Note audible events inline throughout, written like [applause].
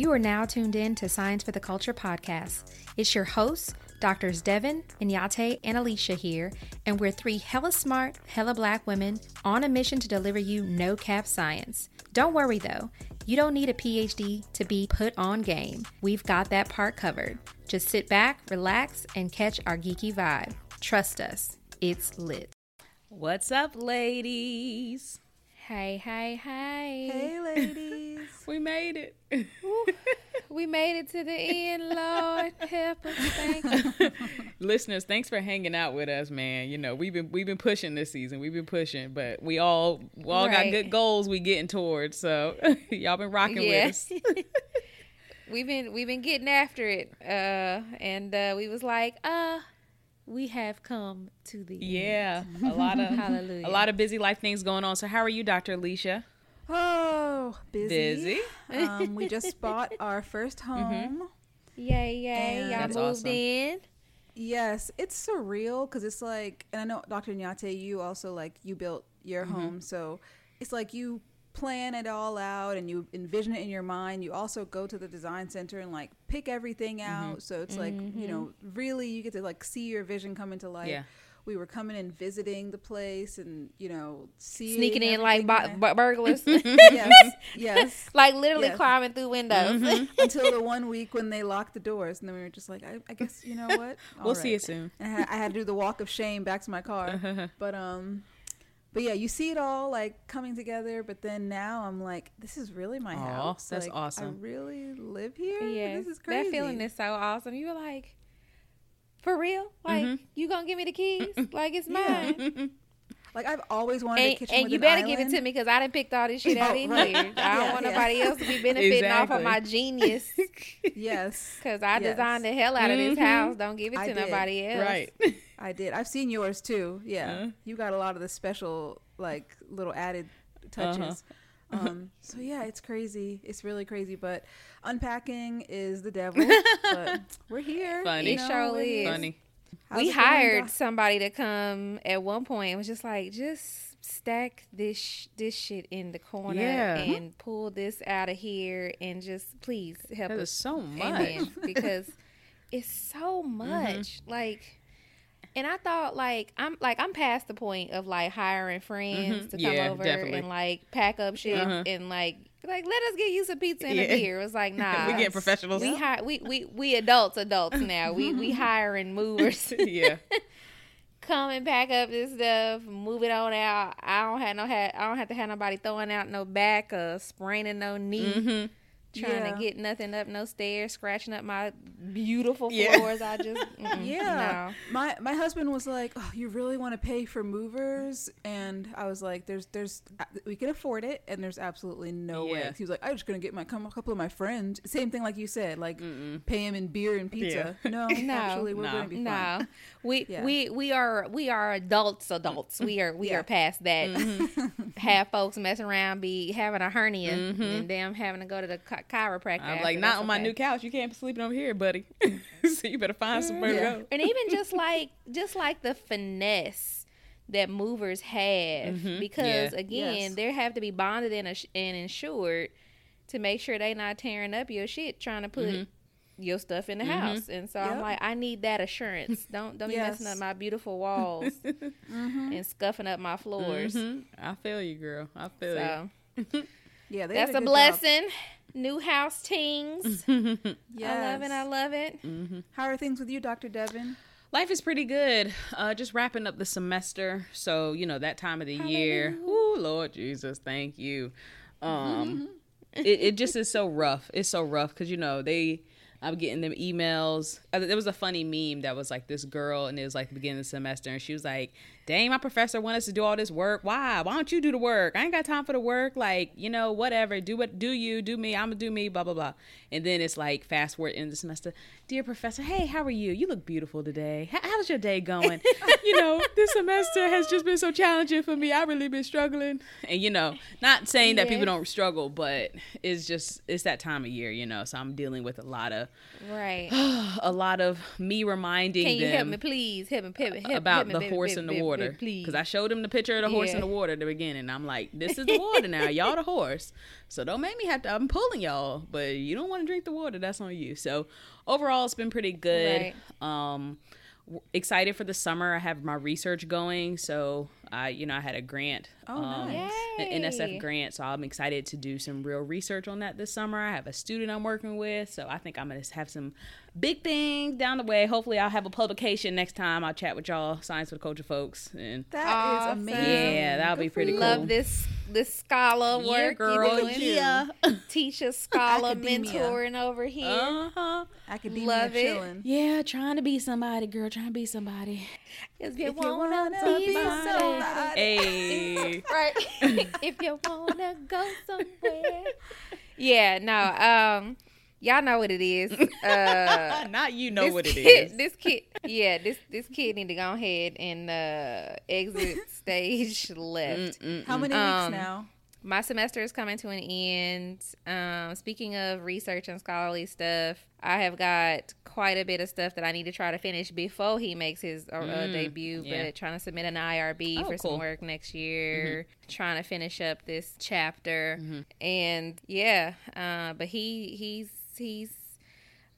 You are now tuned in to Science for the Culture podcast. It's your hosts, Doctors Devin, Inyate, and Alicia here, and we're three hella smart, hella black women on a mission to deliver you no cap science. Don't worry though, you don't need a PhD to be put on game. We've got that part covered. Just sit back, relax, and catch our geeky vibe. Trust us, it's lit. What's up, ladies? Hey, hey, hey. Hey, ladies. [laughs] We made it. We made it to the end, Lord. Help us. Thank you. [laughs] Listeners, thanks for hanging out with us, man. You know, we've been we've been pushing this season. We've been pushing, but we all we all Right. got good goals we getting towards. So [laughs] y'all been rocking Yeah. with us. we've been we've been getting after it. Uh and uh we was like, uh we have come to the end. Yeah. [laughs] A lot of Hallelujah. a lot of busy life things going on. So how are you, Dr. Alicia? Oh, busy. Busy. Um, we just [laughs] bought our first home. Yay, yay. And- Y'all moved awesome. in. Yes, it's surreal because it's like, and I know Dr. Nyate, you also like you built your home, so it's like you plan it all out and you envision it in your mind. You also go to the design center and like pick everything mm-hmm. out. So it's like you know, mm-hmm. really you get to like see your vision come into life. Yeah. We were coming and visiting the place and you know seeing Sneaking in like bu- everything bu- burglars. [laughs] yes, [laughs] yes. [laughs] like literally Yes. climbing through windows. Mm-hmm. until the one week when they locked the doors, and then we were just like, I, I guess you know what? We'll All see you soon. And I had, I had to do the walk of shame back to my car, but um, but yeah, you see it all like coming together. But then now I'm like, this is really my Aw, house. that's Like, awesome. I really live here. yeah. this is crazy. That feeling is so awesome. You were like, for real? Like, Mhm. you gonna give me the keys? [laughs] like it's Yeah. mine. like I've always wanted a kitchen and with you an better give it to me because I didn't pick all this [laughs] shit out Oh, in right. here. I don't [laughs] Yeah, want yeah. nobody else to be benefiting off of my genius. Yes, Because I Yes. designed the hell out of this Mhm. house. Don't give it I to did. nobody else. right. I did. I've seen yours too. Yeah, you got a lot of the special like little added Uh-huh. touches. [laughs] Um, so yeah, it's crazy. It's really crazy. But unpacking is the devil. [laughs] but we're here. Funny. you know, It sure we're here. is. Funny. How's we it going, hired somebody to come at one point. It was just like, just stack this sh- this shit in the corner Yeah. and pull this out of here and just please help That us. is so much. Amen. [laughs] because it's so Mm-hmm. much. Like and I thought like I'm like I'm past the point of like hiring friends Mhm. to come Yeah, over definitely. and like pack up shit Uh-huh. and like like let us get you some pizza and Yeah. a beer. It was like [laughs] nah. we get professionals. we hi- we we we adults adults [laughs] now. We we hiring movers. [laughs] yeah. Come and pack up this stuff, move it on out. I don't have no ha- I don't have to have nobody throwing out no back or spraining no knee hmm trying Yeah. to get nothing up no stairs, scratching up my beautiful Yeah. floors. I just [laughs] Yeah. My my husband was like, oh, "You really want to pay for movers?" And I was like, "There's there's we can afford it, and there's absolutely no way." He was like, "I'm just gonna get my come a couple of my friends." Same thing like you said, like Mm-mm. pay him in beer and pizza. No, [laughs] No. actually, we're No. gonna be fine. no. We Yeah. we we are we are adults. Adults. We are we Yeah. are past that. Mm-hmm. [laughs] Have folks messing around, be having a hernia, and them having to go to the chi- chiropractor. I'm like, not That's on my new couch. You can't be sleeping over here, buddy. [laughs] so you better find somewhere Yeah. to go. and even just [laughs] like just like the finesse that movers have Mhm. because Yeah. again Yes. they have to be bonded and, ins- and insured to make sure they not tearing up your shit trying to put Mhm. your stuff in the Mhm. house and so i'm like i need that assurance don't don't be messing up my beautiful walls [laughs] Mm-hmm. and scuffing up my floors Mhm. I feel you, girl. I feel so Yeah, they that's did a blessing. job. Blessing new house tings. Yes. [laughs] i love it i love it hmm How are things with you, Dr. Devin? Life is pretty good. Uh, just wrapping up the semester, so you know that time of the year. Hallelujah. Ooh, Lord Jesus, thank you. Um, [laughs] it, it just is so rough. It's so rough because you know they. I'm getting them emails. Uh, There was a funny meme that was like this girl, and it was like the beginning of the semester, and she was like, "Dang, my professor want us to do all this work. Why? Why don't you do the work? I ain't got time for the work. Like, you know, whatever. Do what, do you, do me. I'm gonna do me. Blah blah blah." And then it's like fast forward in the semester. Dear professor, hey, how are you? You look beautiful today. How, how's your day going? [laughs] you know, this semester has just been so challenging for me. I really been struggling. And you know, not saying that people don't struggle, but it's just it's that time of year, you know. So I'm dealing with a lot of right [sighs] a lot of me reminding can you them help me please help me help me help, about help me, the baby, horse baby, in the water. Water please. because I showed him the picture of the horse in the water at the beginning. I'm like, this is the water now. [laughs] Y'all the horse, so don't make me have to. I'm pulling y'all, but you don't want to drink the water. That's on you. So overall, it's been pretty good. Um, excited for the summer. I have my research going, so I, you know, I had a grant. Oh, um, nice. an NSF grant, so I'm excited to do some real research on that this summer. I have a student I'm working with, so I think I'm gonna have some big thing down the way. Hopefully, I'll have a publication next time. I'll chat with y'all, Science for the Culture folks, and That is Awesome. amazing. Yeah, that'll be Good for pretty cool. Love this this scholar work. yeah, you girl, yeah, Teacher scholar Academia. mentoring over here. uh huh, Academia Love it. chilling. yeah, trying to be somebody, girl, trying to be somebody. if you If you wanna, wanna be be somebody. somebody. [laughs] Hey, right [laughs] if you wanna go somewhere yeah no um y'all know what it is [laughs] uh not you know what it kid, is. this kid yeah this this kid need to go ahead and uh exit [laughs] stage left How many Um, weeks now? my semester is coming to an end. Um, speaking of research and scholarly stuff, I have got quite a bit of stuff that I need to try to finish before he makes his uh, uh, debut. yeah. But trying to submit an IRB Oh, for cool. some work next year. Trying to finish up this chapter, Mm-hmm. and yeah. Uh, but he he's he's.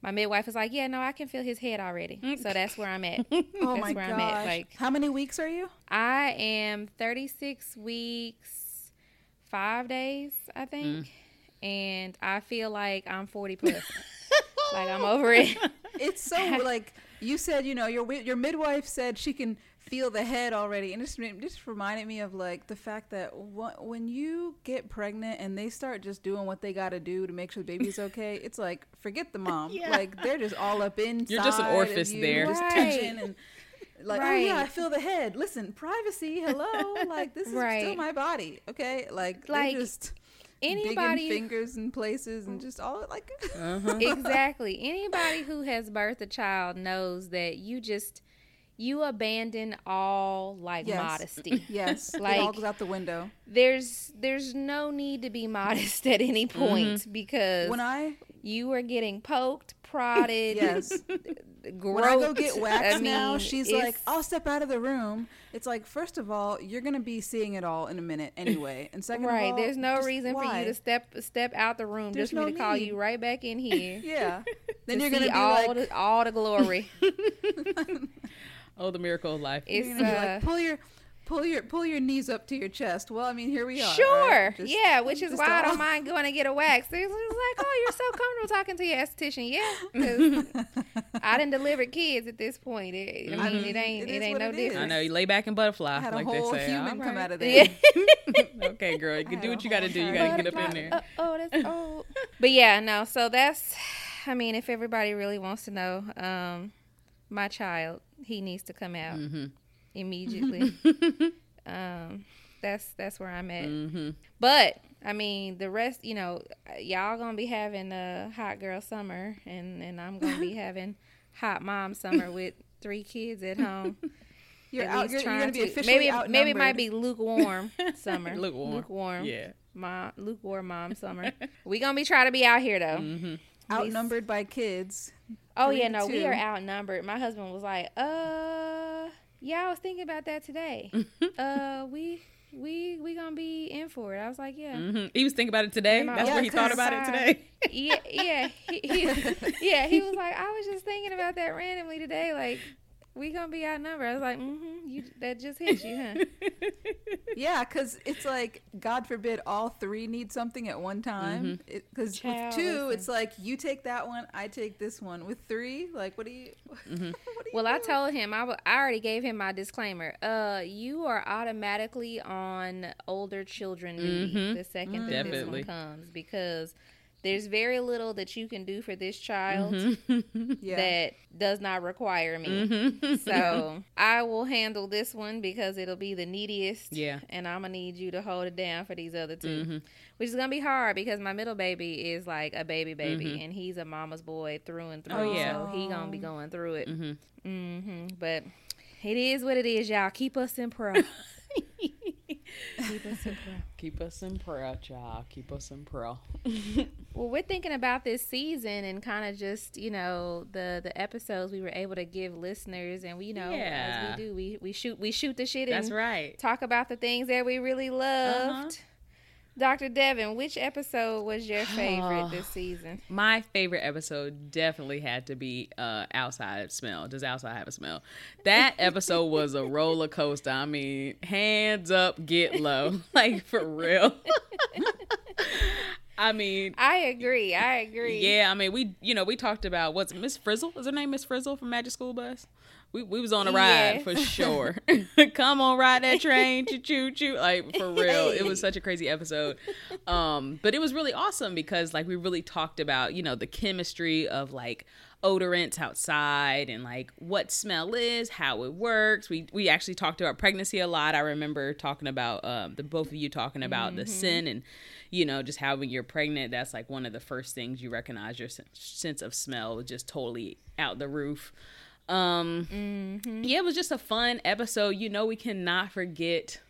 My midwife was like, "Yeah, no, I can feel his head already." Mm. So that's where I'm at. [laughs] Oh that's my where gosh. I'm at. Like, How many weeks are you? I am 36 weeks, five days, I think. Mm. And I feel like I'm 40 [laughs] plus. like I'm over it. It's so like you said. You know, your your midwife said she can feel the head already, and this ma- just reminded me of like the fact that wh- when you get pregnant and they start just doing what they got to do to make sure the baby's [laughs] okay, it's like forget the mom. Yeah. Like they're just all up in. You're just an orifice there. just Right. touching and. Like oh yeah, I feel the head. Listen, privacy. Hello, like this is still my body. Okay, like Like, just Anybody fingers in places and just all like. Uh-huh. [laughs] exactly. Anybody who has birthed a child knows that you just you abandon all like Yes. modesty. [laughs] Yes, like it all Like- goes out the window. There's there's no need to be [laughs] modest at any mm-hmm. point because When I you are getting poked, prodded, yes, groped. [laughs] when I go get waxed I now, she's like, "I'll step out of the room." It's like, first of all, you're gonna be seeing it all in a minute anyway, and second right. of all, There's no just reason for you to step step out the room There's just for me no to call need. you right back in here. Yeah, then to you're gonna see be all like, the all the glory. Oh, the miracle of life. It's you're uh, like, pull your, pull your, pull your knees up to your chest. Well, I mean, here we are. Sure. right? Just- yeah, which is why I don't mind going to get a wax. It's it's like, oh, you're so [laughs] comfortable talking to your esthetician. yeah. [laughs] I didn't deliver kids at this point. It, I mean, it ain't It it, is ain't what no it is. I know you lay back and butterfly, I had a like whole they say. human All come out of there. Yeah. [laughs] okay, girl, you can do what you got to do. You got to get up in there. Uh, oh, that's oh. But yeah, no. So that's. I mean, if everybody really wants to know, um, my child, he needs to come out Mm-hmm. immediately. [laughs] um, that's that's where I'm at. Mm-hmm. But I mean, the rest, you know, y'all gonna be having a hot girl summer, and and I'm gonna be [laughs] having hot mom summer with three kids at home. [laughs] You're at out. You're, you're trying gonna be to- officially maybe outnumbered. maybe it might be lukewarm summer. Lukewarm. lukewarm. Yeah. Mom, lukewarm mom summer. we gonna be trying to be out here though. Mm-hmm. outnumbered by kids. Oh Three yeah, to no, we are outnumbered. My husband was like, "Uh, yeah, I was thinking about that today. [laughs] uh, we we we gonna be in for it." I was like, "Yeah, hmm He was thinking about it today. My- That's Yeah, what he thought about it today. [laughs] yeah, yeah, he, he, [laughs] yeah." He was like, "I was just thinking about that randomly today. Like, we gonna be outnumbered." I was like, "Mm-hmm, you that just hit you, huh?" [laughs] Yeah, because it's like, God forbid, all three need something at one time. Mm-hmm. Because with two, listen. it's like you take that one, I take this one. With three, like, what do you? [laughs] Mm-hmm. what do you Well, I told him I already gave him my disclaimer. Uh, you are automatically on older children duty Mhm. the second that this one comes because there's very little that you can do for this child Mm-hmm. [laughs] Yeah. that does not require me. So I will handle this one because it'll be the neediest. Yeah. And I'm gonna need you to hold it down for these other 2 Mm-hmm. which is gonna be hard because my middle baby is like a baby baby, and he's a mama's boy through and through. Mm-hmm. Oh, yeah. So he gonna be going through it. Mm-hmm. hmm But it is what it is, y'all. Keep us in prayer. [laughs] Keep us in prayer. Keep us in prayer, child. Keep us in prayer. [laughs] Well, we're thinking about this season and kind of just you know the the episodes we were able to give listeners, and we you know Yeah. as we do we we shoot we shoot the shit That's right. talk about the things that we really loved. Uh-huh. Dr. Devin, which episode was your favorite this [sighs] season? My favorite episode definitely had to be uh, Outside Smell. Does Outside have a smell? That [laughs] episode was a roller coaster. I mean, hands up, get low. [laughs] Like, for real. [laughs] I mean, I agree. I agree. yeah, I mean, we, you know, we talked about what's Miss Frizzle? Is her name Miss Frizzle from Magic School Bus? We, we was on a ride Yeah. for sure. [laughs] [laughs] Come on, ride that train, choo choo choo. Like for real, it was such a crazy episode. Um, but it was really awesome because like we really talked about you know the chemistry of like odorants outside and like what smell is, how it works. We we actually talked about pregnancy a lot. I remember talking about um, the both of you talking about the sin and you know just how when you're pregnant, that's like one of the first things you recognize your sense of smell just totally out the roof. Um, yeah, it was just a fun episode. You know, we cannot forget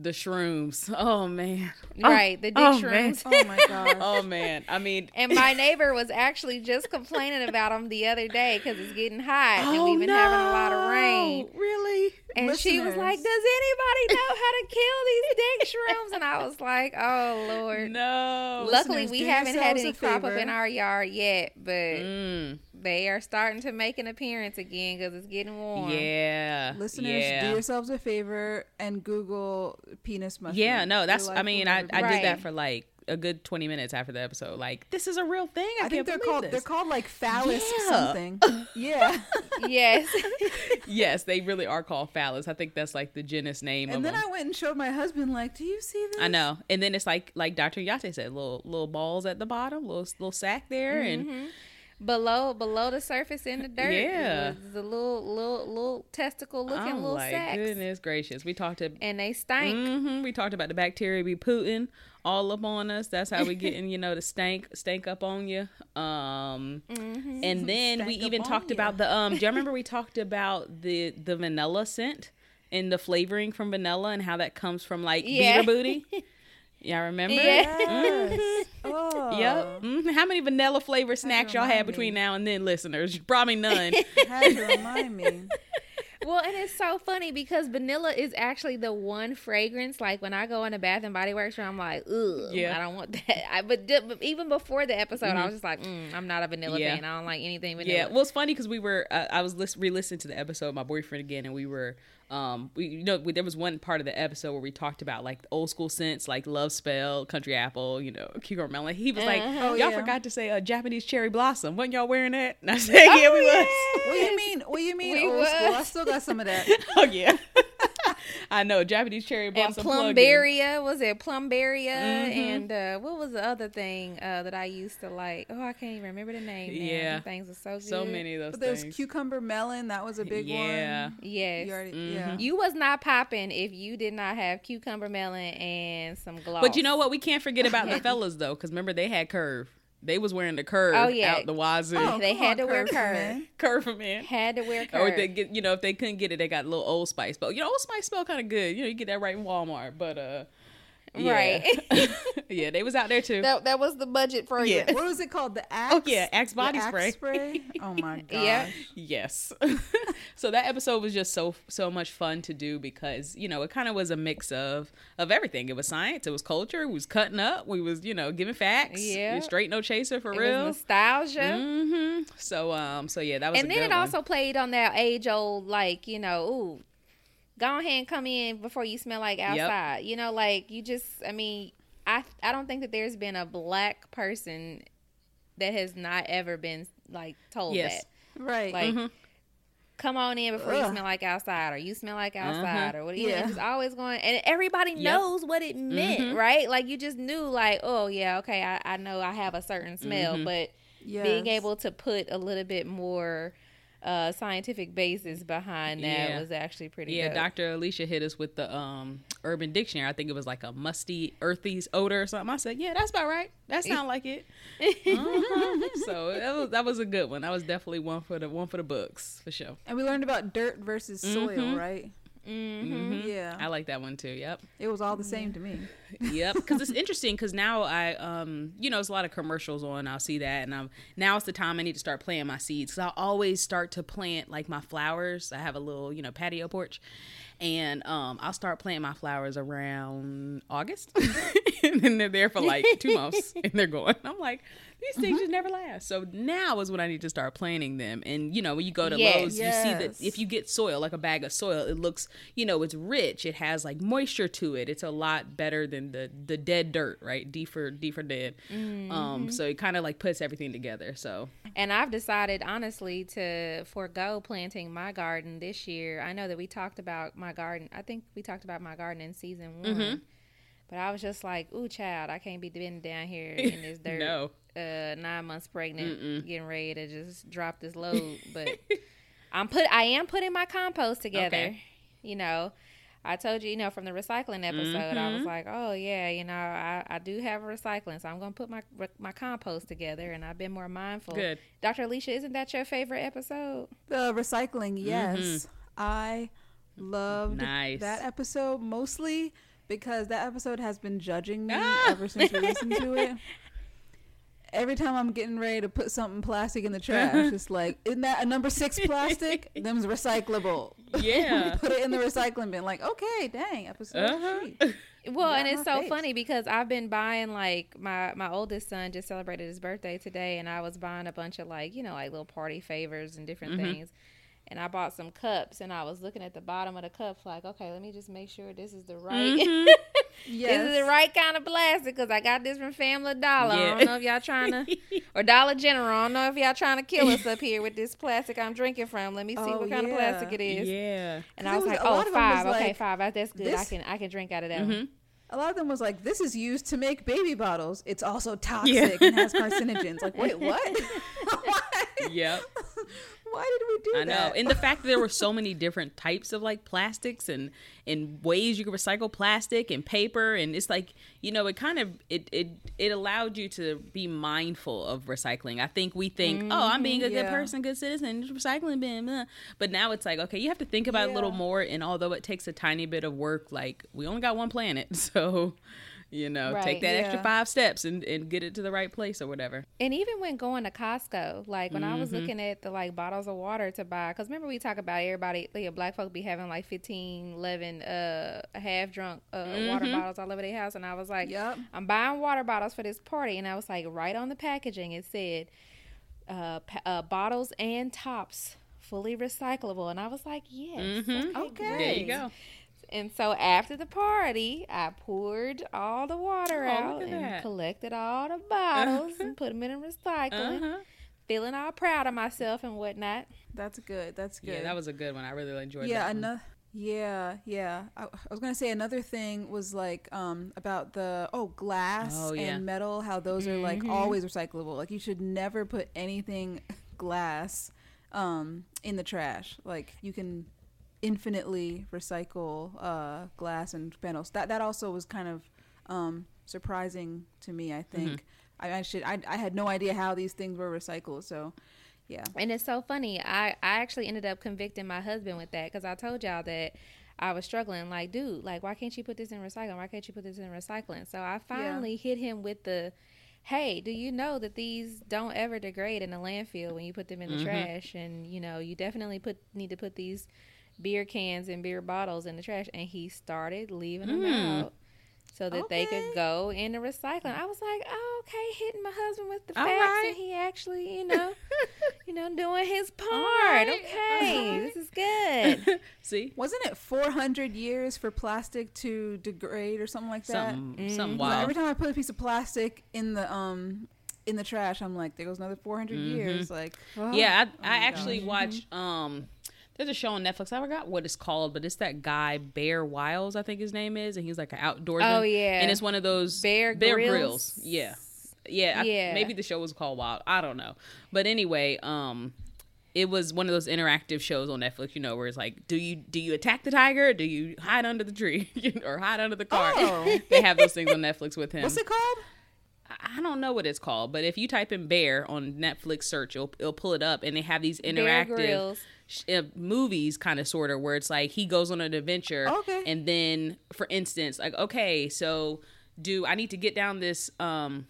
the shrooms. [laughs] Oh man, Right, the dick oh, man. shrooms. Oh my [laughs] gosh. oh man. I mean, [laughs] And my neighbor was actually just complaining about them the other day because it's getting hot and oh, we've been having a lot of rain. Really? And she was like, "Does anybody know how to kill these dick shrooms?" And I was like, "Oh Lord." No. Luckily, Listeners, we haven't had yourselves any a crop up in our yard yet, but Mm, they are starting to make an appearance again because it's getting warm. yeah. Listeners, yeah. do yourselves a favor and Google penis mushroom. Yeah, no, that's. Your I mean, will I, I be- did that for like a good twenty minutes after the episode. Like, this is a real thing. I, I can't think they're believe called this. they're called like phallus Yeah. something. [laughs] Yeah. Yes. [laughs] yes, they really are called phallus. I think that's like the genus name and of then them. I went and showed my husband like, "Do you see this?" I know. And then it's like like Dr. Yate said, little little balls at the bottom, little little sack there, and mm-hmm. Below below the surface in the dirt. Yeah. the little little little testicle looking I'm little like, sacks, goodness gracious. We talked to and they stank. hmm We talked about the bacteria be putting all up on us. That's how we [laughs] getting, you know, the stank stank up on you. Um Mm-hmm. and then we Stank up even talked ya. about the um do you remember we [laughs] talked about the the vanilla scent and the flavoring from vanilla and how that comes from like Yeah. beaver booty? [laughs] Yeah, remember? Yeah. Yes. Oh. Yep. Mhm. How many vanilla flavor snacks y'all had between me. now and then, listeners? Probably none. [laughs] Had to remind me. Well, and it's so funny because vanilla is actually the one fragrance. Like when I go in the Bath and Body Works, where I'm like, ugh, Yeah. I don't want that. [laughs] I, but, di- but even before the episode, I was just like, mm, I'm not a vanilla Yeah. fan. I don't like anything vanilla. Yeah, well, it's funny because we were. Uh, I was lis- re-listening to the episode with my boyfriend again, and we were. Um, we you know we, there was one part of the episode where we talked about like old school scents like love spell, country apple, you know, [laughs] cucumber melon. He was like, Uh-huh. Oh, y'all yeah. forgot to say uh, Japanese cherry blossom. Wasn't y'all wearing that? [laughs] And I said, yeah, we was. What do you mean? What do you mean We old school? I still got some of that. [laughs] oh yeah. [laughs] I know Japanese cherry and blossom. plug-in. plumbaria was it plumbaria Mm-hmm. and uh, what was the other thing uh, that I used to like? Oh, I can't even remember the name. Now. Yeah. Them things are so good. So many of those But there's things. cucumber melon. That was a big one. Yeah. one. Yes. You already, Mm-hmm. Yeah. You was not popping if you did not have cucumber melon and some gloss. But you know what? We can't forget about the [laughs] fellas though, because remember they had curve. They was wearing the curve Oh, yeah. out the wazoo. Oh, They had on, to wear Kirk, curve. man. curve for men. Had to wear Or curve. if they get, you know, if they couldn't get it, they got a little Old Spice. But you know, Old Spice smell kind of good. You know, you get that right in Walmart. But uh, yeah. Right. [laughs] yeah, they was out there too. that, that was the budget for you. Yeah. What was it called? The [laughs] axe. Oh, yeah, Axe The body Axe spray. spray. [laughs] Oh my gosh. Yeah. Yes. so that episode was just so so much fun to do because you know it kind of was a mix of of everything. It was science, it was culture, we was cutting up, we was you know giving facts. Yeah. You straight no chaser for It real. was nostalgia. hmm So um so yeah that was and a then good it one. also played on that age old like you know ooh go ahead and come in before you smell like outside you know like you just i mean i i don't think that there's been a black person that has not ever been like told that. Right. that like Mhm. come on in before you smell like outside or you smell like outside or what you Yeah. know, just always going and everybody Yep. knows what it meant Mhm. right like you just knew like oh yeah okay i, I know i have a certain smell Mhm. but yes. being able to put a little bit more uh, scientific basis behind that Yeah. was actually pretty good. Yeah, dope. Dr. Alicia hit us with the um Urban Dictionary. I think it was like a musty, earthy odor or something. I said, "Yeah, that's about right. That sounds like it." Mhm. [laughs] So that was that was a good one. That was definitely one for the one for the books for sure. And we learned about dirt versus soil, Mhm. right? Mhm. Yeah. I like that one too. Yep. It was all the same to me. [laughs] yep because it's interesting because now i um you know there's a lot of commercials on i'll see that and i'm now it's the time i need to start planting my seeds because i always start to plant like my flowers i have a little you know patio porch and um i'll start planting my flowers around august [laughs] [laughs] and then they're there for like two months [laughs] and they're going i'm like these things just never last so now is when i need to start planting them and you know when you go to Yes. Lowe's you see that if you get soil like a bag of soil it looks you know it's rich it has like moisture to it it's a lot better than the the dead dirt right d for d for dead um so it kind of like puts everything together so And I've decided honestly to forego planting my garden this year. I know that we talked about my garden. I think we talked about my garden in season one. Mm-hmm. But I was just like, ooh, child, I can't be been down here [laughs] in this dirt. No. Uh, nine months pregnant, getting ready to just drop this [laughs] load. But I'm put. I am putting my compost together. Okay. You know, I told you, you know, from the recycling episode, I Mm-hmm. was like, oh yeah, you know, I, I do have recycling, so I'm gonna put my my compost together, and I've been more mindful. Good. Dr. Alicia, isn't that your favorite episode? The recycling, yes. I loved Nice. that episode mostly because that episode has been judging me Ah! ever since we listened to it. [laughs] Every time I'm getting ready to put something plastic in the trash, [laughs] it's like, isn't that a number six plastic? [laughs] Them's recyclable. Yeah. put it in the recycling bin. Like, okay, dang, episode. Uh-huh. sheet. Well, and it's so face. funny because I've been buying like my my oldest son just celebrated his birthday today, and I was buying a bunch of like you know like little party favors and different Mm-hmm. things. And I bought some cups, and I was looking at the bottom of the cups, like, okay, let me just make sure this is the right, Mm-hmm. [laughs] this is the right kind of plastic, because I got this from Family Dollar. I don't know if y'all trying [laughs] to, or Dollar General. I don't know if y'all trying to kill us up here with this plastic I'm drinking from. Let me see Oh, what kind yeah. of plastic it is. yeah And I was, was- like, oh, five. okay, like, five. That's good. I can I can drink out of that. Mm-hmm. one. A lot of them was like, this is used to make baby bottles. It's also toxic and has carcinogens. Like, wait, what? [laughs] yep Why did we do that? I know. And the fact that there were [laughs] so many different types of like plastics and and ways you could recycle plastic and paper and it's like, you know, it kind of it it it allowed you to be mindful of recycling. I think we think, "Oh, I'm being mm-hmm, a good person, good citizen, just recycling bin." blah." But now it's like, okay, you have to think about it a little more and although it takes a tiny bit of work, like we only got one planet. [laughs] So, you know, Right. take that extra 5 steps and and get it to the right place or whatever. And even when going to Costco, like when I was Mm-hmm. looking at the like bottles of water to buy, because remember we talk about everybody, like, black folk be having like 15, 11 uh, half drunk uh, water Mm-hmm. bottles all over their house. And I was like, Yep. I'm buying water bottles for this party. And I was like, right on the packaging, it said uh, pa- uh, bottles and tops fully recyclable. And I was like, yes. Mhm. Okay. There you go. And so after the party, I poured all the water Oh, out and that. collected all the [laughs] bottles and put them in a recycling. Uh-huh. Feeling all proud of myself and whatnot. That's good. That's good. Yeah, that was a good one. I really enjoyed yeah that. one. another yeah yeah I, I was gonna say another thing was like um about the oh glass Oh, yeah. and metal how those are like always recyclable like you should never put anything [laughs] glass um in the trash like you can infinitely recycle uh glass and panels that that also was kind of um surprising to me i think I, I should I, I had no idea how these things were recycled so yeah And it's so funny. I, I actually ended up convicting my husband with that because I told y'all that I was struggling. Like, dude, like, why can't you put this in recycling? Why can't you put this in recycling? So I finally hit him with the, hey, do you know that these don't ever degrade in the landfill when you put them in the trash? And you know, you definitely put need to put these beer cans and beer bottles in the trash. And he started leaving them out. So that they could go in the recycling. I was like, oh, okay, hitting my husband with the All facts, right. and he actually, you know, [laughs] you know, doing his part. right, Okay, all right. this is good. [laughs] See? wasn't it 400 years for plastic to degrade or something like that Something, something Like, wild. Every time I put a piece of plastic in the um in the trash, I'm like, there goes another 400 years. Like, oh, Mm-hmm. yeah, I, oh I my actually gosh. watch. Um, there's a show on Netflix. I forgot what it's called, but it's that guy Bear Wiles, I think his name is, and he's like an outdoorsman. Oh, yeah. and it's one of those Bear Bear Grylls? Grills. Yeah, yeah, I- maybe the show was called Wild. I don't know, but anyway, um. It was one of those interactive shows on Netflix, you know, where it's like, do you do you attack the tiger, or do you hide under the tree, [laughs] or hide under the car? Oh. [laughs] they have those things on Netflix with him. What's it called? I, I don't know what it's called, but if you type in bear on Netflix search, it'll, it'll pull it up, and they have these interactive Grylls. sh- movies, kind of sort of, where it's like he goes on an adventure, Okay. and then, for instance, like okay, so do I need to get down this? um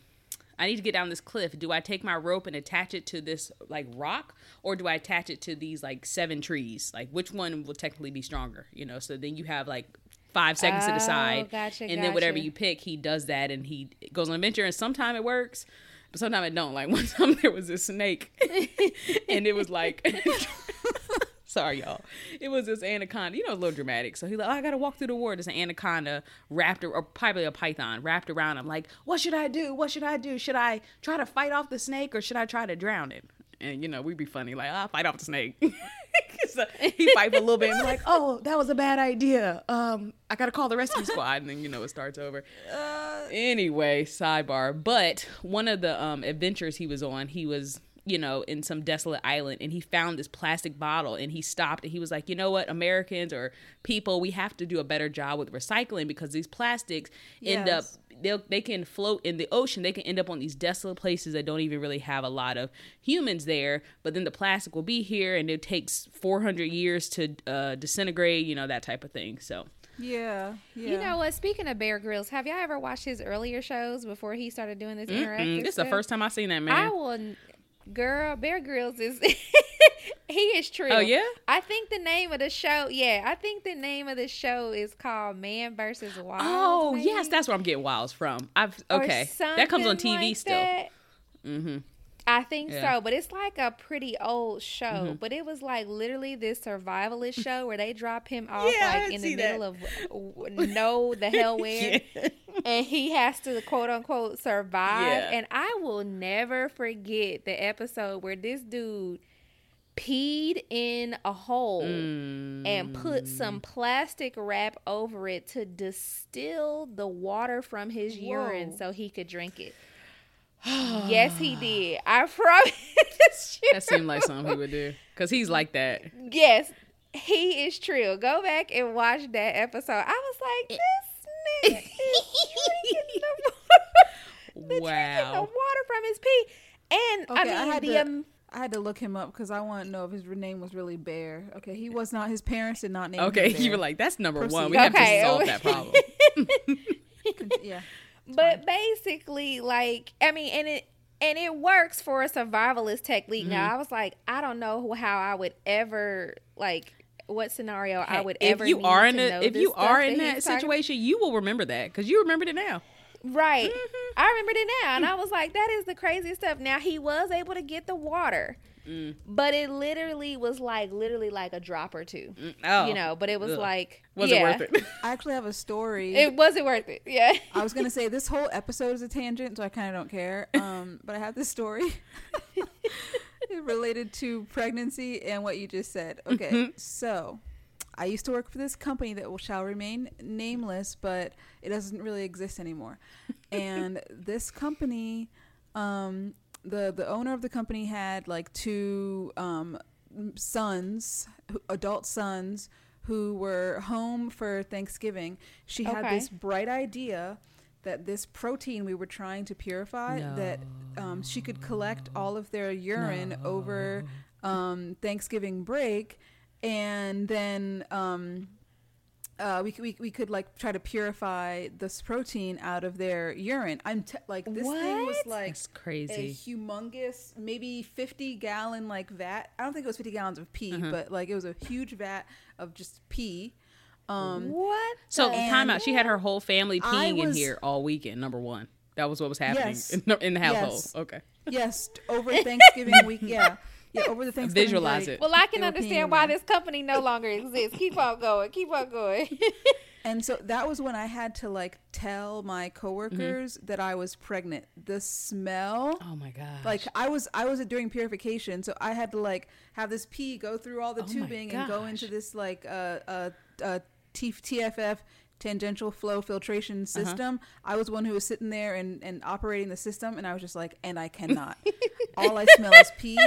I need to get down this cliff. Do I take my rope and attach it to this like rock, or do I attach it to these like seven trees? Like which one will technically be stronger? You know. So then you have like five seconds to Oh, decide, gotcha, and then whatever you pick, he does that, and he goes on an adventure. And sometimes it works, but sometimes it don't. Like [laughs] one time there was a snake, [laughs] [laughs] and it was like. Sorry, y'all. It was this anaconda. You know, a little dramatic. So he's like, oh, I got to walk through the water. There's an anaconda wrapped, or probably a python wrapped around him. Like, what should I do? What should I do? Should I try to fight off the snake or should I try to drown it? And, you know, we'd be funny, like, I'll fight off the snake. [laughs] so he fight for a little bit and be like, oh, that was a bad idea. Um, I got to call the rescue squad. And then, you know, it starts over. anyway, sidebar. But one of the um, adventures he was on, he was, you know, in some desolate island and he found this plastic bottle and he stopped and he was like, you know what, Americans or people, we have to do a better job with recycling because these plastics end up they'll they can float in the ocean. They can end up on these desolate places that don't even really have a lot of humans there. But then the plastic will be here, and it takes 400 years to uh, disintegrate. You know that type of thing. So Yeah, yeah. You know what? Speaking of Bear Grylls, have y'all ever watched his earlier shows before he started doing this interactive? mm, this is the first time I've seen that man. I will, girl. Bear Grylls is [laughs] he is true. Oh, yeah? I think the name of the show. Yeah, I think the name of the show is called Man versus Wild. Oh maybe? yes, that's where I'm getting Wilds from. I've okay. That comes on TV like still. that. Mm-hmm. I think Yeah. Mm-hmm. so, but it's like a pretty old show. But it was like literally this survivalist [laughs] show where they drop him off Yeah, like in the middle that. of [laughs] no the hell where, Yeah. and he has to quote unquote survive. And I will never forget the episode where this dude peed in a hole and put Mm. some plastic wrap over it to distill the water from his urine so he could drink it. [gasps] yes, he did. I [laughs] promise you. That seemed like something he would do because he's like that. Yes, he is true. Go back and watch that episode. I was like, this nigga is [laughs] drinking the, [laughs] the drinking the water from his pee. And Okay, I mean, I had the to- um, I had to look him up because I want to know if his name was really Bear. Okay, he was not. His parents did not name Okay, him Bear. you were like, that's number one. Proceed. We have to solve that problem. yeah. But basically, like, I mean, and it and it works for a survivalist technique. Mm-hmm. Now, I was like, I don't know how I would ever like what scenario I would if ever. you need are in a, if you are in that talking- situation, you will remember that because you remembered it now. Right. Mm-hmm. I remembered it now. And I was like, that is the craziest stuff. Now, he was able to get the water, Mm. but it literally was like, literally like a drop or two. Oh, You know, but it was Ugh. like, was yeah, it worth it? [laughs] I actually have a story. It wasn't worth it. Yeah. [laughs] I was gonna say this whole episode is a tangent, so I kind of don't care. [laughs] Um, but I have this story related to pregnancy and what you just said. Okay, Mm-hmm. so I used to work for this company that will, shall remain nameless, but it doesn't really exist anymore. And this company, um, the the owner of the company had like two um, sons, adult sons, who were home for Thanksgiving. She had this bright idea that this protein we were trying to purify that um, she could collect all of their urine over um, Thanksgiving break, and then um, uh, we, could- we we could like try to purify this protein out of their urine. I'm t- like this thing was like That's a crazy. humongous, maybe 50 gallon like vat. I don't think it was 50 gallons of pee, Uh-huh. but like it was a huge vat of just pee. Um, What? So the- time out. She had her whole family I peeing in here all weekend. Number one, that was what was happening Yes. in, the, in the household. Yes. Okay, yes, over [laughs] Thanksgiving week. Yeah, yeah, over the Thanksgiving. Visualize break, it. Well, I can they were understand why this company no longer exists. Keep on going. Keep on going. [laughs] And so that was when I had to like tell my coworkers that I was pregnant. The smell. oh my god. Like I was, I was doing purification, so I had to like have this pee go through all the Oh tubing and go into this like uh, uh, uh, T- TFF tangential flow filtration Uh-huh. system. I was one who was sitting there and, and operating the system, and I was just like, and I cannot. [laughs] all I smell is pee.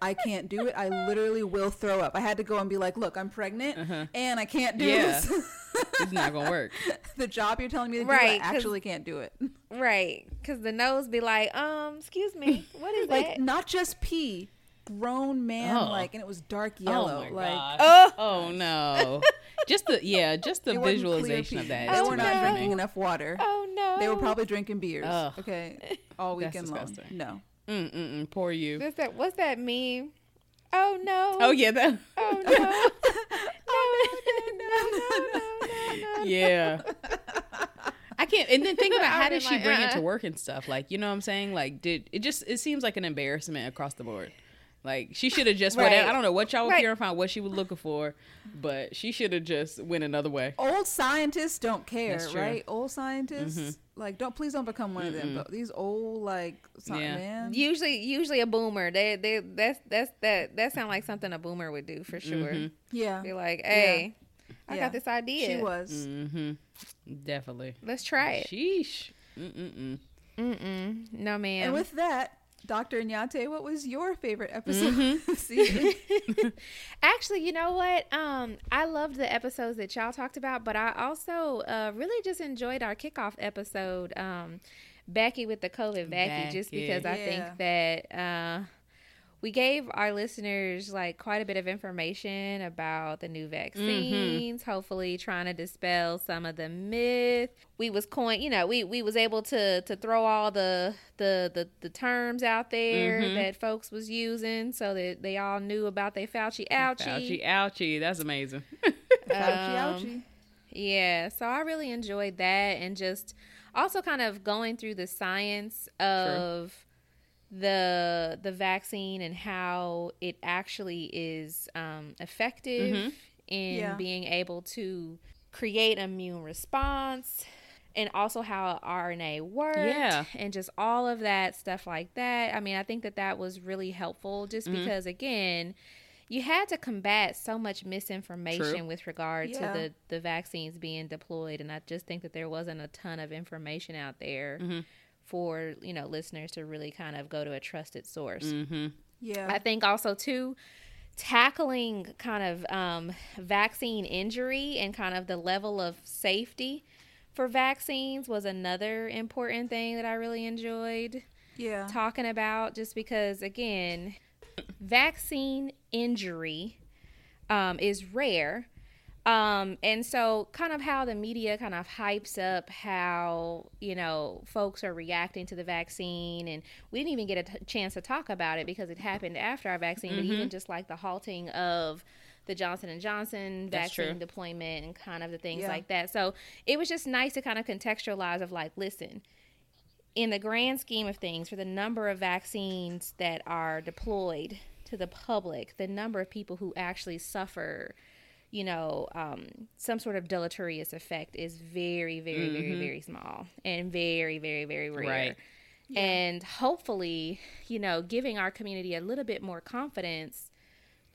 I can't do it. I literally will throw up. I had to go and be like, look, I'm pregnant, and I can't do Uh-huh. Yeah. this. it's not gonna work. [laughs] the job you're telling me to do, Right, I 'cause- actually can't do it. right, because the nose be like, um, excuse me, what is [laughs] like that? not just pee, grown man Oh. like, and it was dark Oh yellow. my like gosh. Oh. Oh no. Just the yeah, just the it visualization of that. They is were not much drinking enough water. Oh no, They were probably drinking beers. Ugh. Okay, [laughs] all That's weekend long. No. Mm mm mm. Poor you. What's that? What's that meme? Oh no. Oh yeah, that. Oh [laughs] no. no, no, no, no, no, no. Yeah. I can't. And then think about [laughs] how would've did she like, bring it to work and stuff? Like, you know what I'm saying? Like, did it just? It seems like an embarrassment across the board. Like, she should have just. Right. Whatever. I don't know what y'all were Right. hearing from, what she was looking for, but she should have just went another way. Old scientists don't care, right? Old scientists, like, don't please don't become one of them. But these old, like, sci- Yeah. man, Usually, usually a boomer. They, they, that's, that's that. That sound like something a boomer would do for sure. yeah, Be like, hey, I Yeah. got this idea. she was. Mm-hmm. Definitely. Let's try it. Sheesh. Mm-mm-mm. Mm-mm. No, man. And with that, Dr. Nyate, what was your favorite episode this season? [laughs] Actually, you know what? Um, I loved the episodes that y'all talked about, but I also uh, really just enjoyed our kickoff episode, um, Becky with the COVID Becky, just Becky. because I think that uh, we gave our listeners like quite a bit of information about the new vaccines. Hopefully, trying to dispel some of the myth. We was coin, you know, we we was able to to throw all the the the, the terms out there that folks was using, so that they all knew about their Fauci ouchie. Ouchie, ouchie. That's amazing. [laughs] ouchie, Um, ouchie. Yeah, so I really enjoyed that and just also kind of going through the science of the the vaccine and how it actually is um, effective mm-hmm. in Yeah. being able to create immune response and also how RNA worked Yeah. and just all of that stuff like that. I mean, I think that that was really helpful just mm-hmm. because again, you had to combat so much misinformation True. with regard Yeah. to the the vaccines being deployed and I just think that there wasn't a ton of information out there mm-hmm. For, you know, listeners to really kind of go to a trusted source. Mm-hmm. Yeah. I think also too tackling kind of um, vaccine injury and kind of the level of safety for vaccines was another important thing that I really enjoyed yeah. talking about just because again vaccine injury um, is rare um, and so kind of how the media kind of hypes up how you know folks are reacting to the vaccine and we didn't even get a t- chance to talk about it because it happened after our vaccine but even just like the halting of the Johnson and Johnson vaccine deployment and kind of the things Yeah. like that. So it was just nice to kind of contextualize of like, listen, in the grand scheme of things, for the number of vaccines that are deployed to the public, the number of people who actually suffer, you know, um, some sort of deleterious effect is very, very, very, very small and very, very, very rare. Right. And hopefully, you know, giving our community a little bit more confidence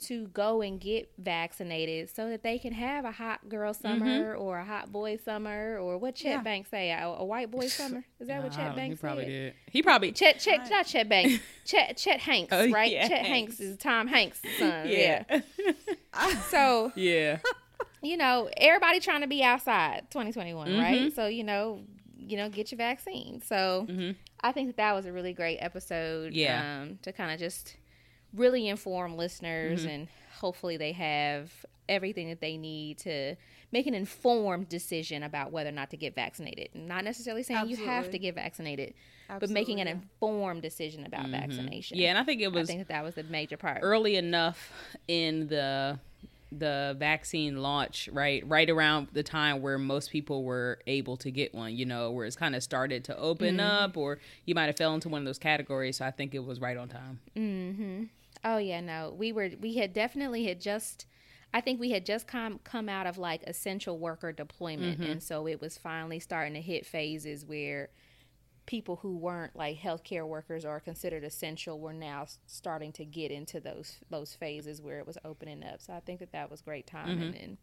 to go and get vaccinated so that they can have a hot girl summer or a hot boy summer or what Chet Yeah. Banks say a, a white boy [laughs] summer is that what Chet Banks He probably said? did. He probably. Chet Chet not Chet Banks [laughs] Chet Chet Hanks Oh, right yeah, Chet Hanks. Hanks is Tom Hanks' son [laughs] yeah, Yeah. so yeah. you know everybody trying to be outside 2021 Mm-hmm. right so you know you know get your vaccine so I think that that was a really great episode Mm-hmm. Yeah. um, to kind of just really inform listeners Mm-hmm. and hopefully they have everything that they need to make an informed decision about whether or not to get vaccinated. Not necessarily saying you have to get vaccinated, but making an informed decision about vaccination. Mm-hmm. Yeah, and I think it was I think that that was the major part. early enough in the the vaccine launch, right? Right around the time where most people were able to get one, you know, where it's kind of started to open up or you might have fell into one of those categories, so I think it was right on time. Oh yeah, no. We were we had definitely had just I think we had just come come out of like essential worker deployment mm-hmm. and so it was finally starting to hit phases where people who weren't like healthcare workers or considered essential were now starting to get into those those phases where it was opening up. So I think that that was great timing mm-hmm. and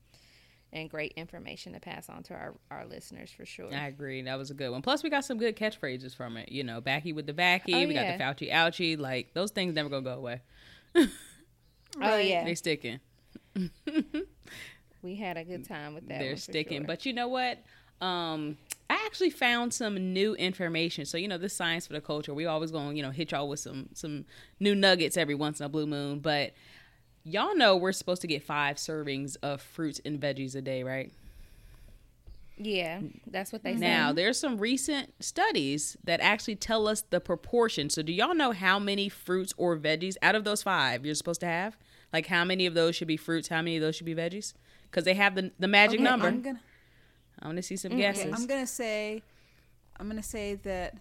and great information to pass on to our, our listeners for sure. I agree. That was a good one. Plus, we got some good catchphrases from it. You know, backy with the backy. Oh, we yeah. got the Fauci ouchie. Like, those things never going to go away. [laughs] Oh yeah. they're sticking. We had a good time with that. They're sticking. sure. But you know what? Um, I actually found some new information. So you know, this science for the culture. We always gonna you know, hit y'all with some some new nuggets every once in a blue moon. But y'all know we're supposed to get five servings of fruits and veggies a day, right? Yeah, that's what they mm-hmm. say. Now, there's some recent studies that actually tell us the proportion. So, do y'all know how many fruits or veggies out of those five you're supposed to have? Like, how many of those should be fruits? How many of those should be veggies? Because they have the the magic Okay, number. I'm gonna, I want to see some okay, guesses. I'm gonna say, I'm gonna say that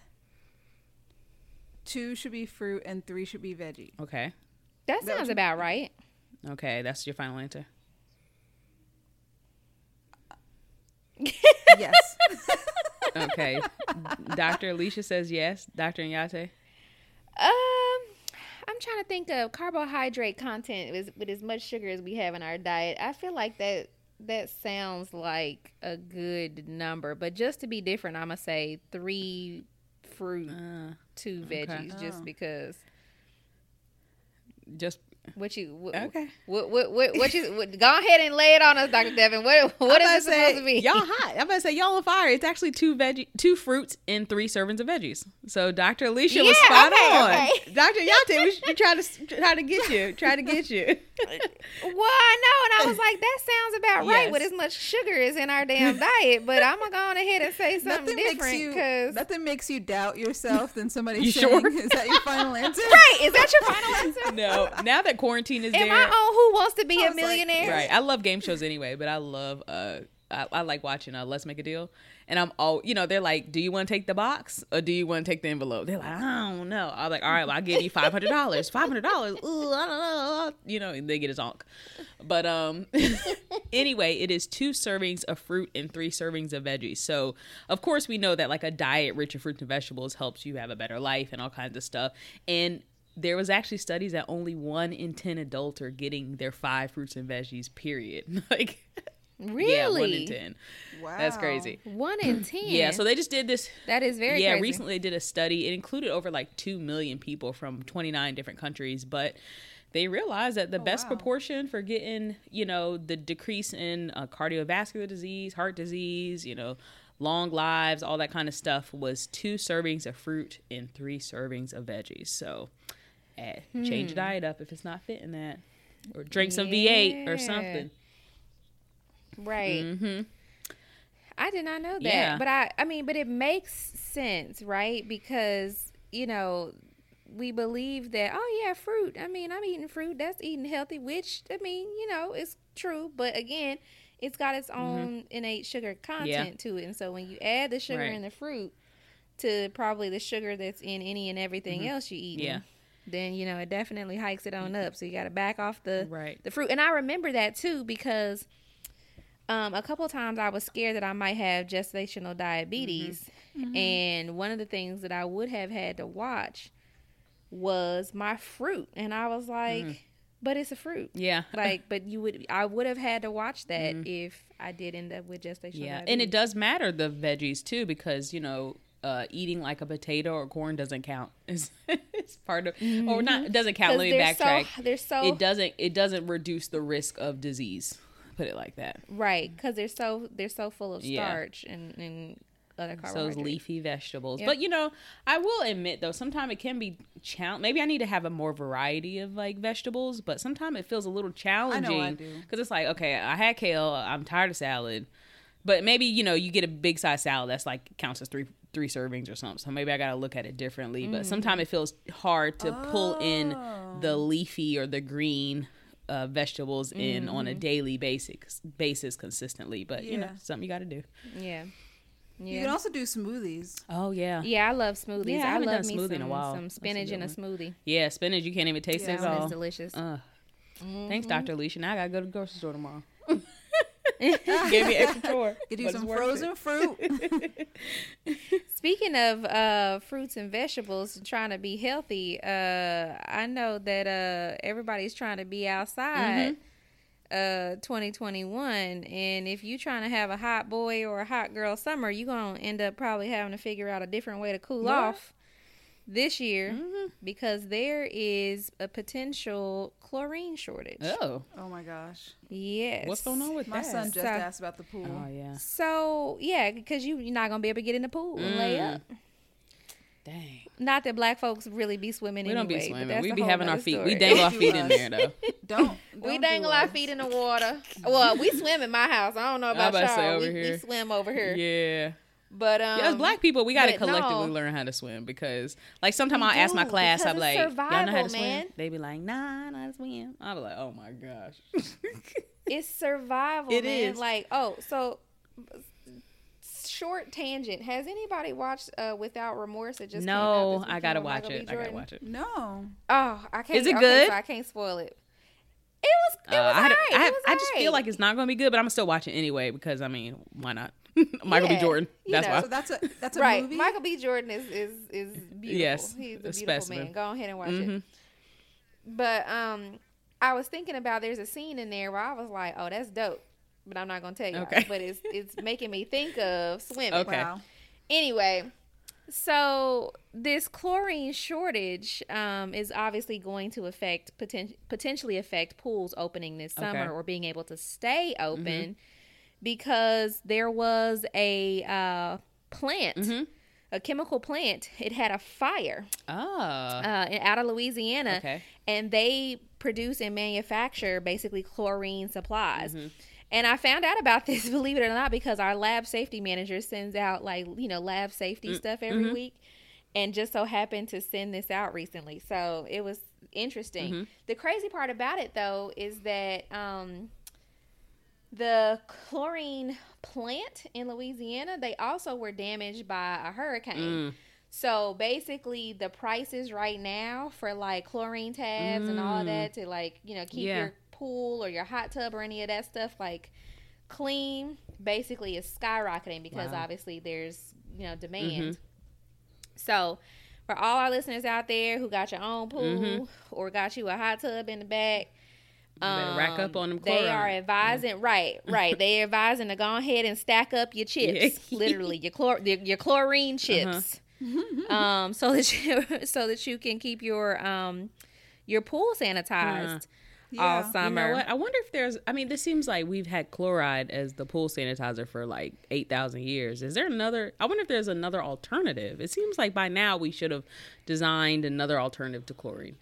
two should be fruit and three should be veggie. okay. that that sounds what about right. Okay, that's your final answer. yes. [laughs] Okay. Dr. Alicia says yes. Dr. Nyate? Um, I'm trying to think of carbohydrate content with, with as much sugar as we have in our diet. I feel like that that sounds like a good number, but just to be different, I'm gonna say three fruit, Uh, two okay. veggies, just Oh. because. just What you what, Okay. What what what, what you what, go ahead and lay it on us, Doctor Devin. What [laughs] what is it about supposed to be? Y'all [laughs] hot. I'm about to say y'all on fire. It's actually two veggie, two fruits and three servings of veggies. So Dr. Alicia was Yeah, spot okay, on. okay. Dr. Nyate, we, we try to try to get you, try to get you. [laughs] Well, I know, and I was like, that sounds about right Yes. with as much sugar as in our damn diet. But I'm gonna go on ahead and say something Nothing different because nothing makes you doubt yourself than somebody You saying, sure? "Is that your final answer?" right. Is that your final answer? No, now that quarantine is Am there, I on Who Wants to Be I a was like, Millionaire? right? I love game shows anyway, but I love uh. I, I like watching uh, Let's Make a Deal, and I'm all you know. They're like, "Do you want to take the box or do you want to take the envelope?" They're like, "I don't know." I'm like, "All right, well, I'll give you five hundred dollars. Five hundred dollars. Ooh, I don't know." You know, and they get a zonk. But um, [laughs] anyway, it is two servings of fruit and three servings of veggies. So, of course, we know that like a diet rich in fruits and vegetables helps you have a better life and all kinds of stuff. And there was actually studies that only one in ten adults are getting their five fruits and veggies. Period. [laughs] like, Really? yeah, one in ten. Wow. That's crazy. One in ten. [clears throat] Yeah, so they just did this. that is very yeah, crazy. recently they did a study. It included over like two million people from twenty nine different countries, but they realized that the best wow. proportion for getting, you know, the decrease in uh, cardiovascular disease, heart disease, you know, long lives, all that kind of stuff was two servings of fruit and three servings of veggies. So, eh, change your diet up if it's not fitting that, or drink some V8 or something. Right. hmm I did not know that. Yeah. But I I mean, but it makes sense, right? Because, you know, we believe that, oh yeah, fruit. I mean, I'm eating fruit. That's eating healthy, which I mean, you know, it's true, but again, it's got its own innate sugar content to it. And so when you add the sugar Right. in the fruit to probably the sugar that's in any and everything else you eat, Yeah. Then you know, it definitely hikes it on up. So you got to back off the Right. the fruit. And I remember that too because um, a couple of times I was scared that I might have gestational diabetes, and one of the things that I would have had to watch was my fruit, and I was like, "But it's a fruit." Yeah. [laughs] Like, but you would, I would have had to watch that if I did end up with gestational Yeah, diabetes. and it does matter the veggies too because you know uh, eating like a potato or corn doesn't count. [laughs] It's, it's part of or not. Mm-hmm. It doesn't count. 'Cause Let me they're backtrack. So, they're so it doesn't. It doesn't reduce the risk of disease. Put it like that. right because they're so they're so full of Yeah. starch and and other Those carbohydrates. leafy vegetables. Yep. But you know, I will admit though, sometimes it can be challenge. Maybe I need to have a more variety of like vegetables, but sometimes it feels a little challenging do. because it's like, okay, I had kale. I'm tired of salad, but maybe you know you get a big size salad that's like counts as three three servings or something. So maybe I got to look at it differently. But sometimes it feels hard to pull in the leafy or the green. Uh, vegetables in on a daily basis basis consistently, but you know something you got to do. yeah, You can also do smoothies. Oh yeah, Yeah, I love smoothies. Yeah, I I, haven't love done me smoothie some, in a while. some That's a spinach in a smoothie. Yeah, spinach you can't even taste Yeah. it at all. is delicious. Ugh. Mm-hmm. Thanks, Dr. Alicia. Now I gotta go to the grocery store tomorrow. [laughs] Give me extra chore. [laughs] Get you some frozen it. fruit. [laughs] Speaking of uh, fruits and vegetables and trying to be healthy, uh, I know that uh, everybody's trying to be outside Mm-hmm. uh, 2021. And if you're trying to have a hot boy or a hot girl summer, you're going to end up probably having to figure out a different way to cool Yeah. off this year. Mhm. because there is a potential chlorine shortage. Oh, Oh my gosh. Yes. what's going on with My that? son just So- asked about the pool. oh yeah. So yeah, because you you're not gonna be able to get in the pool and lay Mm. up. Dang. Not that black folks really be swimming. In there. We don't be anyway, but swimming. We a be having our nother feet. We dangle our [laughs] feet in there though. Don't, [laughs] We don't dangle do our us. feet in the water. Well, we swim in my house. I don't know about about y'all. say over we, we swim over here. Yeah. But um, Yeah, as black people, we got to collectively no. learn how to swim because, like, sometimes I'll ask my class, because I'm like, it's y'all know how survival, to swim? man. They be like, nah, I know how to swim. I'll be like, oh my gosh. [laughs] it's survival, It man. is. Like, oh, so short tangent. Has anybody watched uh, Without Remorse? It just came out no, this I gotta watch it. I gotta watch it. No. Oh, I can't. Is it okay, good? so I can't spoil it. It was. It Uh, was I, had- alright. I, It was I just feel like it's not going to be good, but I'm still watching anyway because, I mean, why not? [laughs] Michael B. Yeah, Jordan. you That's know. why. So that's a that's a right. movie. Michael B. Jordan is is is beautiful. Yes, he's a a beautiful specimen. man. Go ahead and watch Mhm. it. But um, I was thinking about there's a scene in there where I was like, oh, that's dope. But I'm not gonna tell you. Okay. But it's it's making me think of swimming. Okay. Wow. Anyway, so this chlorine shortage um, is obviously going to affect poten- potentially affect pools opening this summer Okay. Mm-hmm. or being able to stay open because there was a uh, plant, Mhm. a chemical plant. It had a fire Ah. uh, in- out of Louisiana, Okay. and they produce and manufacture basically chlorine supplies. Mm-hmm. And I found out about [laughs] this, believe it or not, because our lab safety manager sends out like you know lab safety stuff every mhm. week, and just so happened to send this out recently. So it was interesting. Mhm. The crazy part about it though is that um, the chlorine plant in Louisiana they also were damaged by a hurricane. Mm. So basically, the prices right now for like chlorine tabs and all Mm. that to like you know keep Yeah. your pool or your hot tub or any of that stuff like clean, basically is skyrocketing because Wow. obviously there's you know demand. So for all our listeners out there who got your own pool Mhm. or got you a hot tub in the back. Better rack up um, on them They are advising, right, [laughs] right. They are advising to go ahead and stack up your chips, Yeah. literally your chlor your, your chlorine chips, um, so that you [laughs] so that you can keep your um your pool sanitized all Yeah. summer. You know what? I wonder if there's. I mean, this seems like we've had chloride as the pool sanitizer for like eight thousand years. Is there another? I wonder if there's another alternative. It seems like by now we should have designed another alternative to chlorine.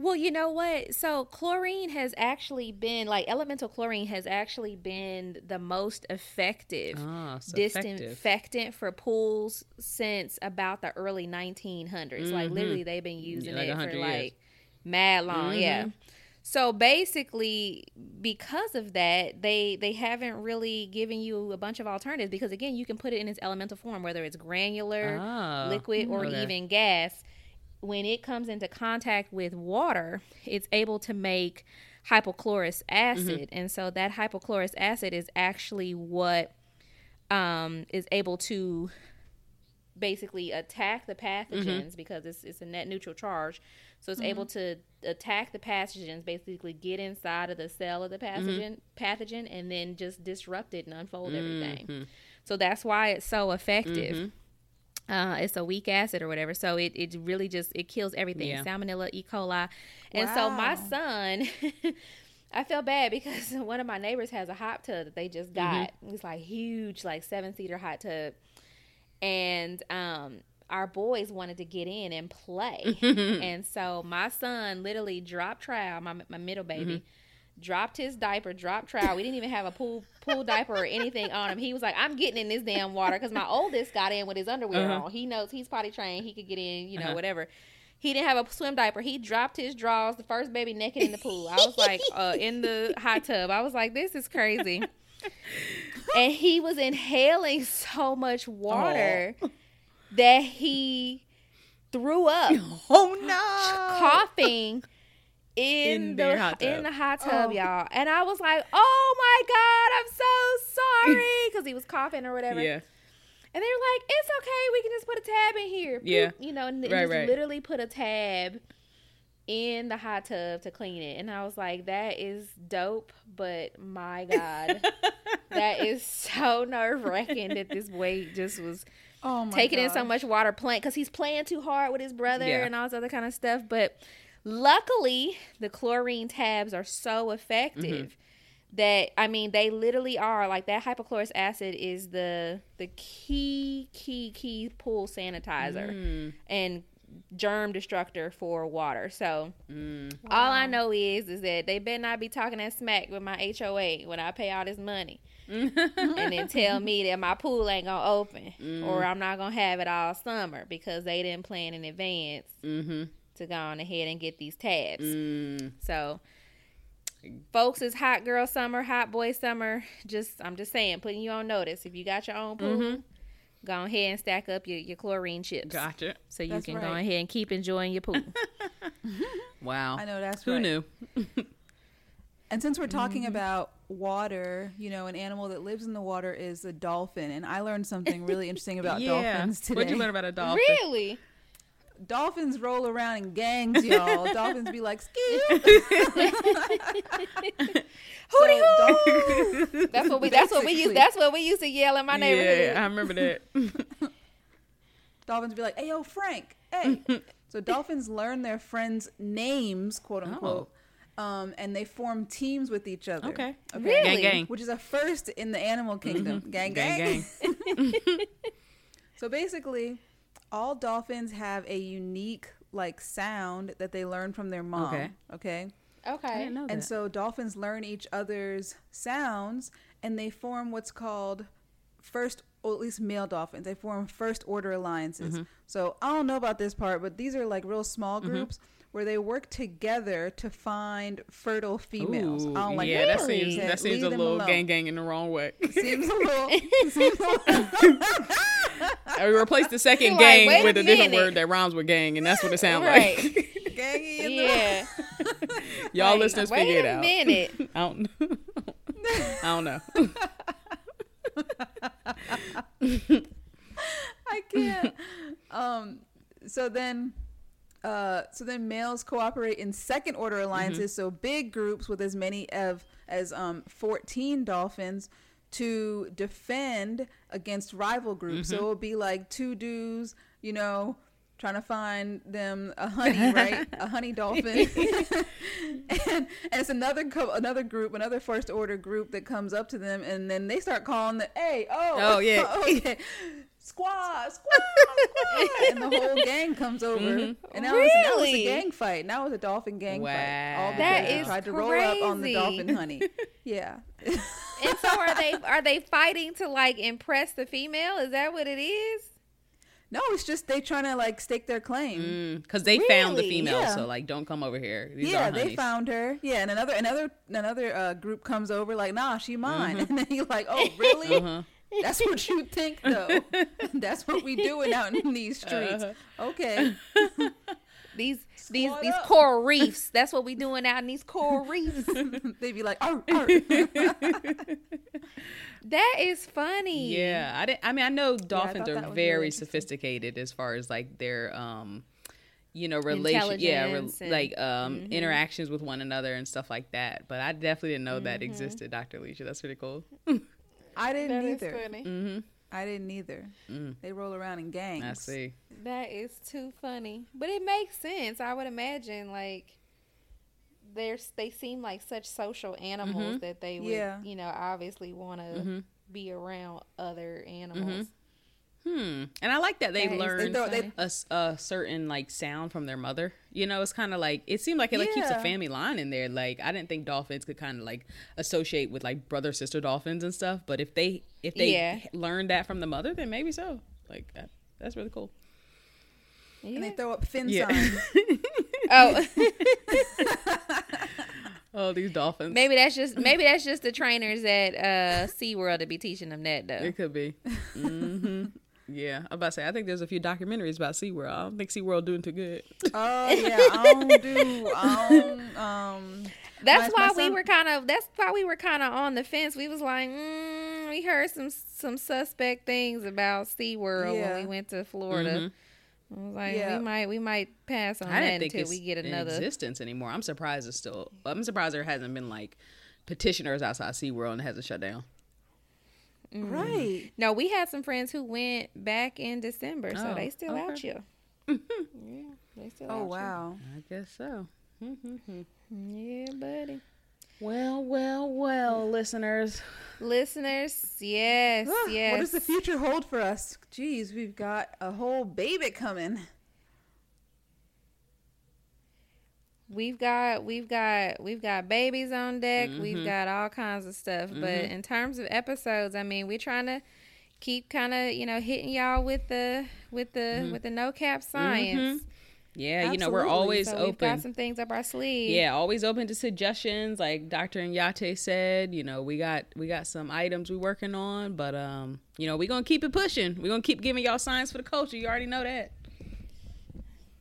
Well, you know what? So chlorine has actually been like elemental chlorine has actually been the most effective Ah, so effective. disinfectant for pools since about the early 1900s. Like Mhm. literally, they've been using like it for years. like mad long. Yeah. Mhm. So basically, because of that, they they haven't really given you a bunch of alternatives because again, you can put it in its elemental form, whether it's granular, Ah, liquid, or okay. even gas. When it comes into contact with water, it's able to make hypochlorous acid, mm-hmm. and so that hypochlorous acid is actually what um, is able to basically attack the pathogens mm-hmm. because it's it's a net neutral charge. So it's mm-hmm. able to attack the pathogens, basically get inside of the cell of the pathogen pathogen and then just disrupt it and unfold everything. So that's why it's so effective. Uh, it's a weak acid or whatever, so it, it really just it kills everything. Yeah. Salmonella, E. coli, and so my son, [laughs] I feel bad because [laughs] one of my neighbors has a hot tub that they just got. It's like huge, like seven seater hot tub, and um, our boys wanted to get in and play, [laughs] and so my son literally dropped trial. My my middle baby. Dropped his diaper, dropped trial. We didn't even have a pool pool diaper or anything on him. He was like, "I'm getting in this damn water" because my oldest got in with his underwear Uh-huh. on. He knows he's potty trained. He could get in, you know, Uh-huh. whatever. He didn't have a swim diaper. He dropped his drawers. The first baby naked in the pool. I was like, [laughs] uh, in the hot tub. I was like, this is crazy. and he was inhaling so much water that he threw up, [laughs] Oh no! coughing in, In the their hot in tub. the hot tub, Oh. y'all. And I was like, oh my god, I'm so sorry [laughs] because he was coughing or whatever. Yeah. And they were like, "It's okay. We can just put a tab in here." Yeah. You know, and Right, just right. literally put a tab in the hot tub to clean it. And I was like, "That is dope." But my [laughs] God, that is so nerve wracking that this weight just was Oh my taking in so much water, playing because he's playing too hard with his brother Yeah. and all this other kind of stuff. But luckily, the chlorine tabs are so effective mm-hmm. that I mean they literally are like that. Hypochlorous acid is the the key key key pool sanitizer mm. and germ destructor for water. So mm. all I know is is that they better not be talking that smack with my HOA when I pay all this money. Mm. and then tell me that my pool ain't gonna open or I'm not gonna have it all summer because they didn't plan in advance Mm-hmm. To go on ahead and get these tabs. Mm. So folks it's hot girl summer, hot boy summer. Just I'm just saying, putting you on notice. If you got your own pool, go ahead and stack up your, your chlorine chips. Gotcha. So you That's can go ahead and keep enjoying your pool. [laughs] [laughs] Wow. I know that's Who right. knew? And since we're talking Mm-hmm. about water, you know, an animal that lives in the water is a dolphin. And I learned something really [laughs] interesting about dolphins today. What'd you learn about a dolphin? really? Dolphins roll around in gangs, y'all. [laughs] Dolphins be like, "Skew." [laughs] [laughs] Hooty So, hoo! That's what we. That's what we Basically. used. That's what we used to yell in my neighborhood. Yeah, I remember that. dolphins be like, "Hey, yo, Frank, hey." so dolphins learn their friends' names, quote unquote, um, and they form teams with each other. Okay. Okay. Really? Gang, gang. Which is a first in the animal kingdom. Gang, gang, Gang, gang. So basically, all dolphins have a unique like sound that they learn from their mom. Okay. Okay. Okay. I didn't know that. And so dolphins learn each other's sounds and they form what's called first or at least male dolphins. They form first order alliances. Mm-hmm. So I don't know about this part, but these are like real small groups where they work together to find fertile females. Ooh, I don't like yeah, that Really? seems that seems a little alone. gang gang in the wrong way. [laughs] Seems a little. [laughs] seems a little I replaced the second Like, gang wait a with a different word that rhymes with gang, and that's what it sounds Right. [laughs] like. gangy in the Yeah. Y'all Like, listeners wait figure it a out. minute. I don't. I don't know. I can't. um, so then, uh, so then males cooperate in second order alliances. So big groups with as many of as um fourteen dolphins to defend against rival groups. So it would be like two dudes, you know. Trying to find them a honey, right? A honey [laughs] dolphin, [laughs] and, and it's another co- another group, another first order group that comes up to them, and then they start calling the, "Hey, oh, Oh, yeah. [laughs] okay, squad, squad, squad, and the whole [laughs] gang comes over, and now, it's, now it's Really? a gang fight. Now it's a dolphin gang fight. All Wow. That they tried to roll up on the dolphin honey. [laughs] Yeah, And so are they? Are they fighting to like impress the female? Is that what it is? no, it's just they trying to like stake their claim. Because they found the female, Yeah. so like, don't come over here. These yeah, they found her. Yeah, and another another another uh, group comes over like, nah, she mine. Mm-hmm. [laughs] And then you're like, oh, really? Uh-huh. That's what you think, though. [laughs] That's what we doing out in these streets. Uh-huh. Okay. [laughs] These these Squad these up. coral reefs. That's what we doing out in these coral [laughs] reefs. They be like, oh, oh. that is funny. Yeah, I didn't. I mean, I know dolphins thought are that was really very sophisticated as far as like their um, you know, relation. Yeah, re- and- like um, interactions with one another and stuff like that. But I definitely didn't know that existed, Dr. Alicia. That's pretty cool. I didn't That is either. funny. mm-hmm. I didn't either. Mm. They roll around in gangs. I see. That is too funny. But it makes sense. I would imagine like there's they seem like such social animals mm-hmm. that they would, Yeah. you know, obviously want to mm-hmm. be around other mm-hmm. animals. Hmm. And I like that they That is learned They throw- they- funny. a, s- a certain like sound from their mother. You know, it's kind of like it seemed like it like keeps a family line in there. Like I didn't think dolphins could kind of like associate with like brother sister dolphins and stuff. But if they if they Yeah. learned that from the mother, then maybe so. Like that, that's really cool. And they throw up fin Yeah. signs. [laughs] Oh, [laughs] Oh, these dolphins. maybe that's just maybe that's just the trainers at uh SeaWorld to be teaching them that though. It could be. hmm Yeah, I'm about to say. I think there's a few documentaries about SeaWorld. I don't think SeaWorld doing too good. Oh [laughs] yeah, I don't do. I don't. Um, That's My- why my we were kind of. That's why we were kind of on the fence. We was like, mm, we heard some some suspect things about SeaWorld Yeah. when we went to Florida. I was like, Yeah. we might we might pass on I that think until it's we get in another. existence anymore. I'm surprised it's still. I'm surprised there hasn't been like petitioners outside SeaWorld and it hasn't shut down. Mm-hmm. Right. No, we had some friends who went back in December, so Oh, they still out okay. here. Mm-hmm. yeah, they still Oh out wow. I guess so. Mm-hmm. Yeah, buddy. Well, well, well, mm. listeners. Listeners, yes, Ah, yes. What does the future hold for us? Geez, we've got a whole baby coming. We've got we've got we've got babies on deck. Mm-hmm. We've got all kinds of stuff. But in terms of episodes, I mean, we're trying to keep kind of you know hitting y'all with the with the Mm-hmm. with the no cap science. Yeah, you know, we're always So we've got open. some things up our sleeve. Yeah, always open to suggestions. Like Dr. Nyate said, you know, we got we got some items we working on, but um, you know, we're gonna keep it pushing. We're gonna keep giving y'all science for the culture. You already know that.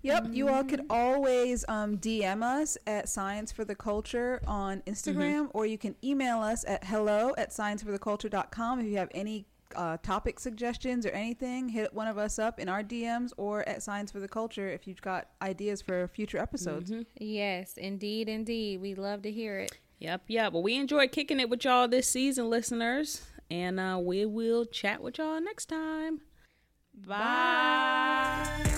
Yep, you all could always um, DM us at Science for the Culture on Instagram, or you can email us at hello at sciencefortheculture.com if you have any uh, topic suggestions or anything. Hit one of us up in our DMs or at Science for the Culture if you've got ideas for future episodes. Yes, indeed, indeed. We love to hear it. Yep, yep. But we enjoyed kicking it with y'all this season, listeners. And uh, we will chat with y'all next time. Bye.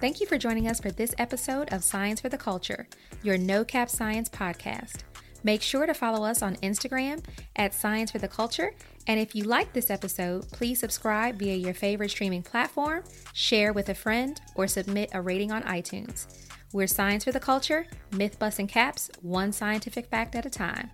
Thank you for joining us for this episode of Science for the Culture, your no cap science podcast. Make sure to follow us on Instagram at Science for the Culture. And if you like this episode, please subscribe via your favorite streaming platform, share with a friend, or submit a rating on iTunes. We're Science for the Culture, myth busting caps, one scientific fact at a time.